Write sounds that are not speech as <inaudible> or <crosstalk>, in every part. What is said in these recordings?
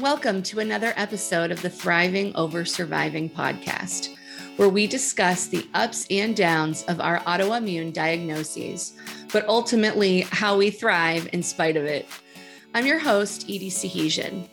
Welcome to another episode of the Thriving Over Surviving podcast, where we discuss the ups and downs of our autoimmune diagnoses, but ultimately how we thrive in spite of it. I'm your host, Edie Sahesian.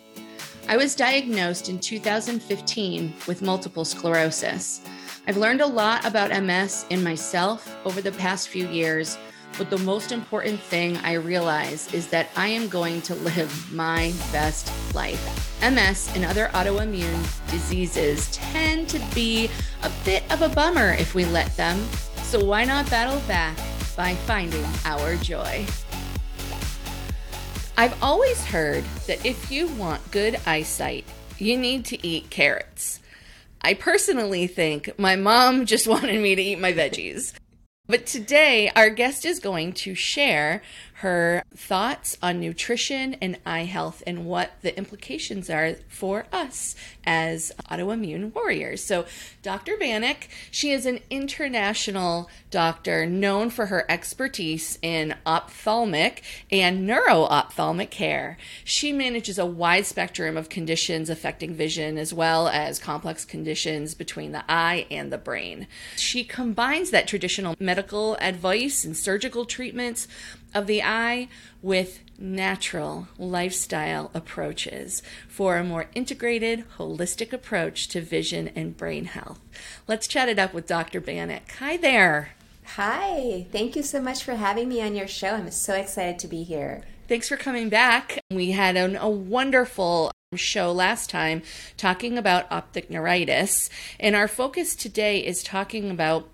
I was diagnosed in 2015 with multiple sclerosis. I've learned a lot about MS in myself over the past few years but the most important thing I realize is that I am going to live my best life. MS and other autoimmune diseases tend to be a bit of a bummer if we let them. So why not battle back by finding our joy? I've always heard that if you want good eyesight, you need to eat carrots. I personally think my mom just <laughs> wanted me to eat my veggies. But today, our guest is going to share her thoughts on nutrition and eye health and what the implications are for us as autoimmune warriors. So, Dr. Banik, she is an international doctor known for her expertise in ophthalmic and neuro-ophthalmic care. She manages a wide spectrum of conditions affecting vision as well as complex conditions between the eye and the brain. She combines that traditional medical advice and surgical treatments of the eye with natural lifestyle approaches for a more integrated, holistic approach to vision and brain health. Let's chat it up with Dr. Banik. Hi there. Hi, thank you so much for having me on your show. I'm so excited to be here. Thanks for coming back. We had an, a wonderful show last time talking about optic neuritis, and our focus today is talking about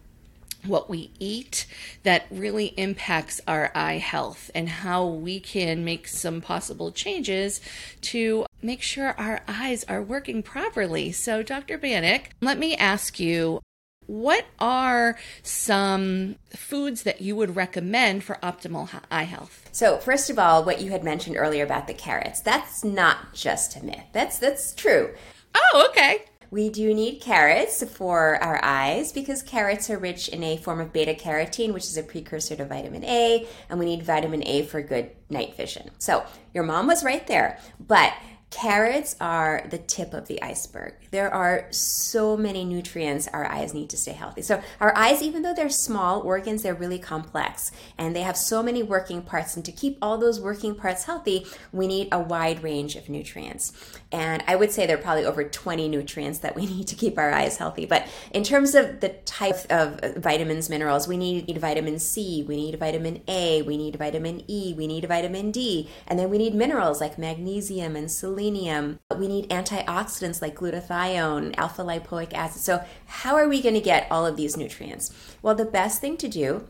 what we eat that really impacts our eye health and how we can make some possible changes to make sure our eyes are working properly. So, Dr. Banik, let me ask you what are some foods that you would recommend for optimal eye health? So, first of all, what you had mentioned earlier about the carrots, that's not just a myth. That's that's true. Oh, okay. We do need carrots for our eyes because carrots are rich in a form of beta carotene, which is a precursor to vitamin A, and we need vitamin A for good night vision. So, your mom was right there. But Carrots are the tip of the iceberg. There are so many nutrients our eyes need to stay healthy. So, our eyes, even though they're small organs, they're really complex and they have so many working parts. And to keep all those working parts healthy, we need a wide range of nutrients. And I would say there are probably over 20 nutrients that we <laughs> need to keep our eyes healthy. But in terms of the type of vitamins, minerals, we need vitamin C, we need vitamin A, we need vitamin E, we need vitamin D, and then we need minerals like magnesium and selenium. We need antioxidants like glutathione, alpha lipoic acid. So, how are we going to get all of these nutrients? Well, the best thing to do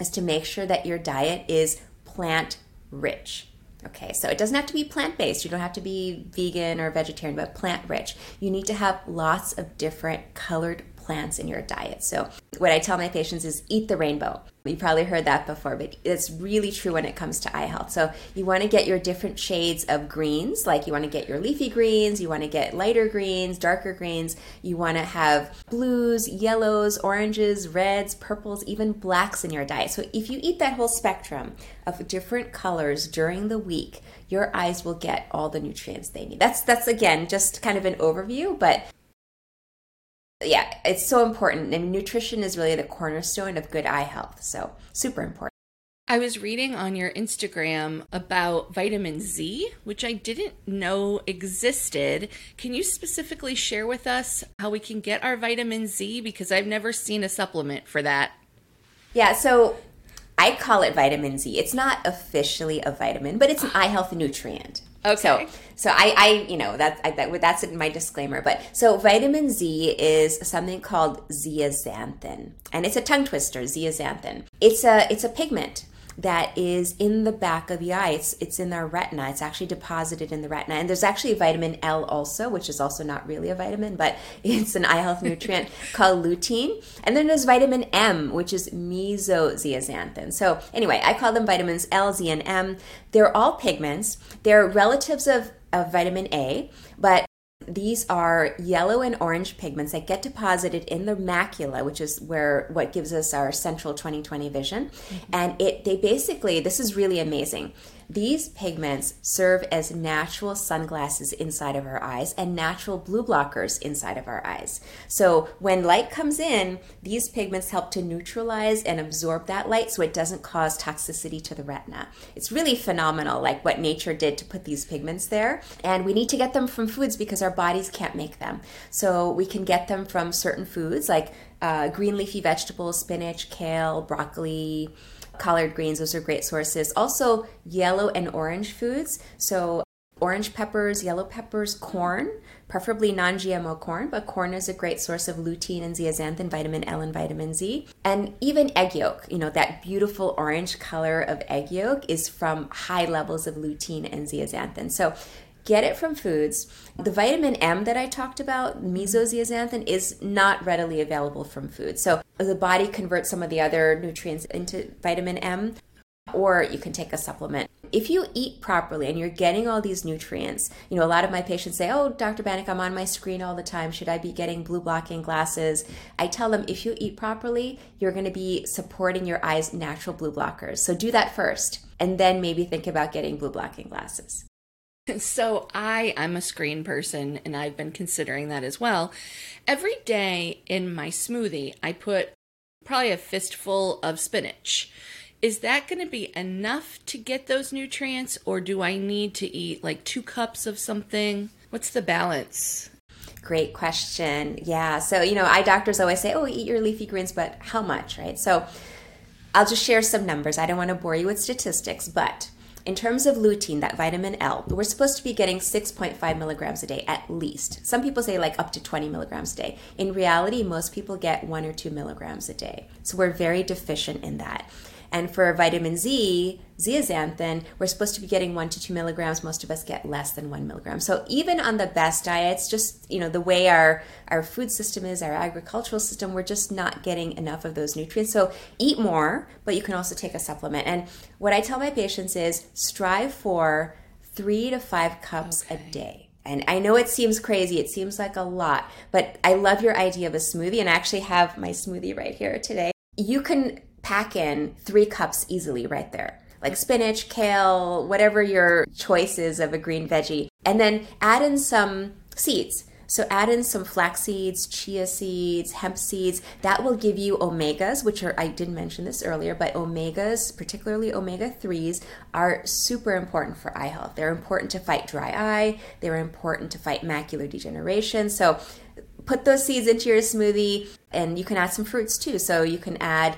is to make sure that your diet is plant rich. Okay, so it doesn't have to be plant based. You don't have to be vegan or vegetarian, but plant rich. You need to have lots of different colored plants in your diet. So, what I tell my patients is eat the rainbow. You probably heard that before, but it's really true when it comes to eye health. So, you want to get your different shades of greens, like you want to get your leafy greens, you want to get lighter greens, darker greens, you want to have blues, yellows, oranges, reds, purples, even blacks in your diet. So, if you eat that whole spectrum of different colors during the week, your eyes will get all the nutrients they need. That's that's again just kind of an overview, but yeah, it's so important. I mean, nutrition is really the cornerstone of good eye health. So, super important. I was reading on your Instagram about vitamin Z, which I didn't know existed. Can you specifically share with us how we can get our vitamin Z? Because I've never seen a supplement for that. Yeah, so I call it vitamin Z. It's not officially a vitamin, but it's an eye health nutrient. Okay. So, so I, I, you know, that, I, that that's my disclaimer. But so vitamin Z is something called zeaxanthin, and it's a tongue twister. Zeaxanthin. It's a it's a pigment that is in the back of the eye. It's, it's in our retina. It's actually deposited in the retina. And there's actually vitamin L also, which is also not really a vitamin, but <laughs> it's an eye health <laughs> nutrient called lutein. And then there's vitamin M, which is mesozeaxanthin. So anyway, I call them vitamins L, Z, and M. They're all pigments. They're relatives of, of vitamin A, but these are yellow and orange pigments that get deposited in the macula, which is where what gives us our central 20/20 vision. Mm-hmm. And it they basically this is really amazing. These pigments serve as natural sunglasses inside of our eyes and natural blue blockers inside of our eyes. So when light comes in, these pigments help to neutralize and absorb that light so it doesn't cause toxicity to the retina. It's really phenomenal, like what nature did to put these pigments there. And we need to get them from foods because our bodies can't make them. So we can get them from certain foods like uh, green leafy vegetables, spinach, kale, broccoli, collard greens. Those are great sources. Also, yellow and orange foods. So, orange peppers, yellow peppers, corn, preferably non GMO corn, but corn is a great source of lutein and zeaxanthin, vitamin L, and vitamin Z. And even egg yolk, you know, that beautiful orange color of egg yolk is from high levels of lutein and zeaxanthin. So, get it from foods. The vitamin M that I talked about, mesozeaxanthin, is not readily available from food. So the body converts some of the other nutrients into vitamin M, or you can take a supplement. If you eat properly and you're getting all these nutrients, you know, a lot of my patients say, Oh, Dr. Banik, I'm on my screen all the time. Should I be getting blue blocking glasses? I tell them if you eat properly, you're going to be supporting your eyes' natural blue blockers. So do that first, and then maybe think about getting blue blocking glasses. <laughs> So I I'm a screen person and I've been considering that as well. Every day in my smoothie I put probably a fistful of spinach. Is that going to be enough to get those nutrients or do I need to eat like 2 cups of something? What's the balance? Great question. Yeah. So, you know, eye doctors always say, "Oh, eat your leafy greens, but how much?" right? So, I'll just share some numbers. I don't want to bore you with statistics, but in terms of lutein, that vitamin L, we're supposed to be getting 6.5 milligrams a day at least. Some people say like up to 20 milligrams a day. In reality, most people get one or two milligrams a day. So we're very deficient in that. And for vitamin Z, zeaxanthin, we're supposed to be getting one to two milligrams. Most of us get less than one milligram. So even on the best diets, just you know the way our our food system is, our agricultural system, we're just not getting enough of those nutrients. So eat more, but you can also take a supplement. And what I tell my patients is strive for three to five cups okay. a day. And I know it seems crazy, it seems like a lot, but I love your idea of a smoothie, and I actually have my smoothie right here today. You can pack in three cups easily right there. Like spinach, kale, whatever your choice is of a green veggie. And then add in some seeds. So add in some flax seeds, chia seeds, hemp seeds. That will give you omegas, which are, I didn't mention this earlier, but omegas, particularly omega 3s, are super important for eye health. They're important to fight dry eye, they're important to fight macular degeneration. So put those seeds into your smoothie, and you can add some fruits too. So you can add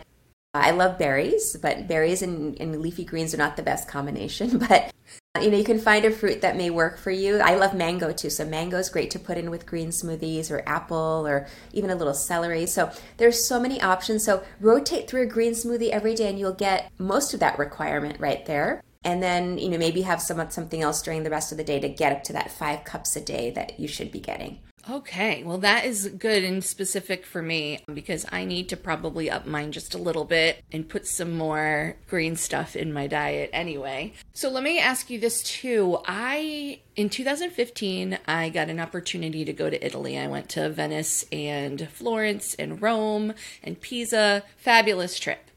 I love berries, but berries and, and leafy greens are not the best combination. <laughs> But uh, you know, you can find a fruit that may work for you. I love mango too, so mango is great to put in with green smoothies or apple or even a little celery. So there's so many options. So rotate through a green smoothie every day, and you'll get most of that requirement right there. And then you know maybe have some something else during the rest of the day to get up to that five cups a day that you should be getting. Okay, well, that is good and specific for me because I need to probably up mine just a little bit and put some more green stuff in my diet anyway. So, let me ask you this too. I, in 2015, I got an opportunity to go to Italy. I went to Venice and Florence and Rome and Pisa. Fabulous trip.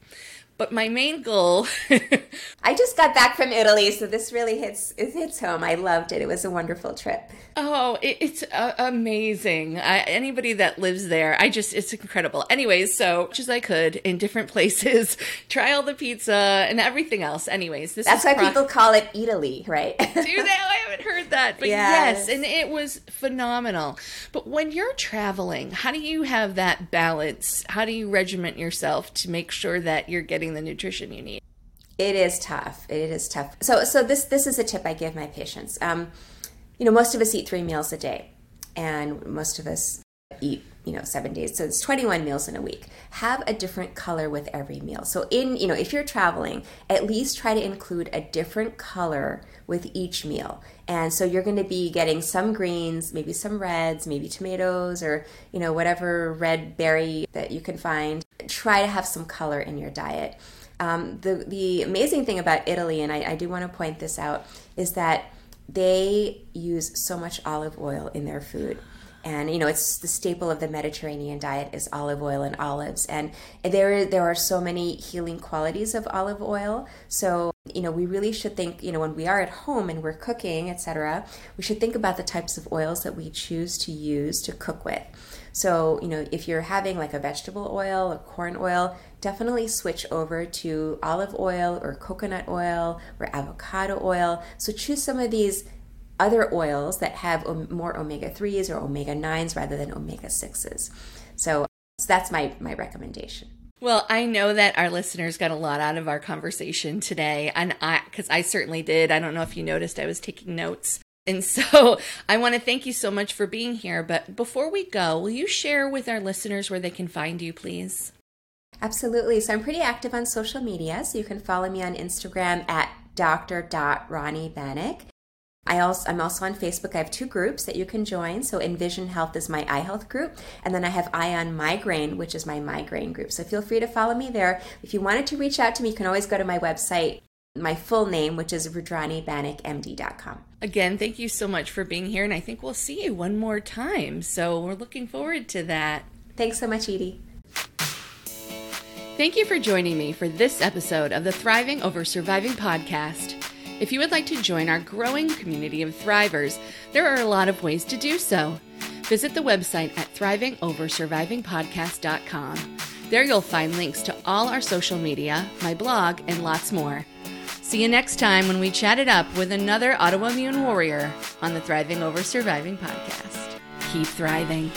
But my main goal. <laughs> I just got back from Italy, so this really hits it hits home. I loved it. It was a wonderful trip. Oh, it, it's uh, amazing. I, anybody that lives there, I just it's incredible. Anyways, so much as I could in different <laughs> places, try all the pizza and everything else. Anyways, this that's why pro- people call it Italy, right? <laughs> Do they? I haven't heard that, but yes. yes, and it was phenomenal. But when you're traveling, how do you have that balance? How do you regiment yourself to make sure that you're getting getting the nutrition you need. It is tough. It is tough. So, so this this is a tip I give my patients. Um, you know, most of us eat three meals a day, and most of us eat you know seven days. So it's 21 meals in a week. Have a different color with every meal. So in you know if you're traveling at least try to include a different color with each meal. And so you're going to be getting some greens maybe some reds maybe tomatoes or you know whatever red berry that you can find. Try to have some color in your diet. Um, the, the amazing thing about italy and I, I do want to point this out is that they use so much olive oil in their food and you know it's the staple of the Mediterranean diet is olive oil and olives. And there there are so many healing qualities of olive oil. So you know we really should think you know when we are at home and we're cooking etc we should think about the types of oils that we choose to use to cook with. So you know if you're having like a vegetable oil or corn oil definitely switch over to olive oil or coconut oil or avocado oil. So choose some of these other oils that have more omega 3s or omega 9s rather than omega 6s. So, so that's my, my recommendation. Well, I know that our listeners got a lot out of our conversation today, and I, because I certainly did. I don't know if you noticed, I was taking notes. And so <laughs> I want to thank you so much for being here. But before we go, will you share with our listeners where they can find you, please? Absolutely. So I'm pretty active on social media. So you can follow me on Instagram at dr.ronnie Banik. I also, I'm also on Facebook. I have two groups that you can join. So Envision Health is my eye health group, and then I have Ion Migraine, which is my migraine group. So feel free to follow me there. If you wanted to reach out to me, you can always go to my website, my full name, which is rudranibanikmd.com. Again, thank you so much for being here, and I think we'll see you one more time. So we're looking forward to that. Thanks so much, Edie. Thank you for joining me for this episode of the Thriving Over Surviving podcast. If you would like to join our growing community of thrivers, there are a lot of ways to do so. Visit the website at thrivingoversurvivingpodcast.com. There you'll find links to all our social media, my blog, and lots more. See you next time when we chat it up with another autoimmune warrior on the Thriving Over Surviving podcast. Keep thriving.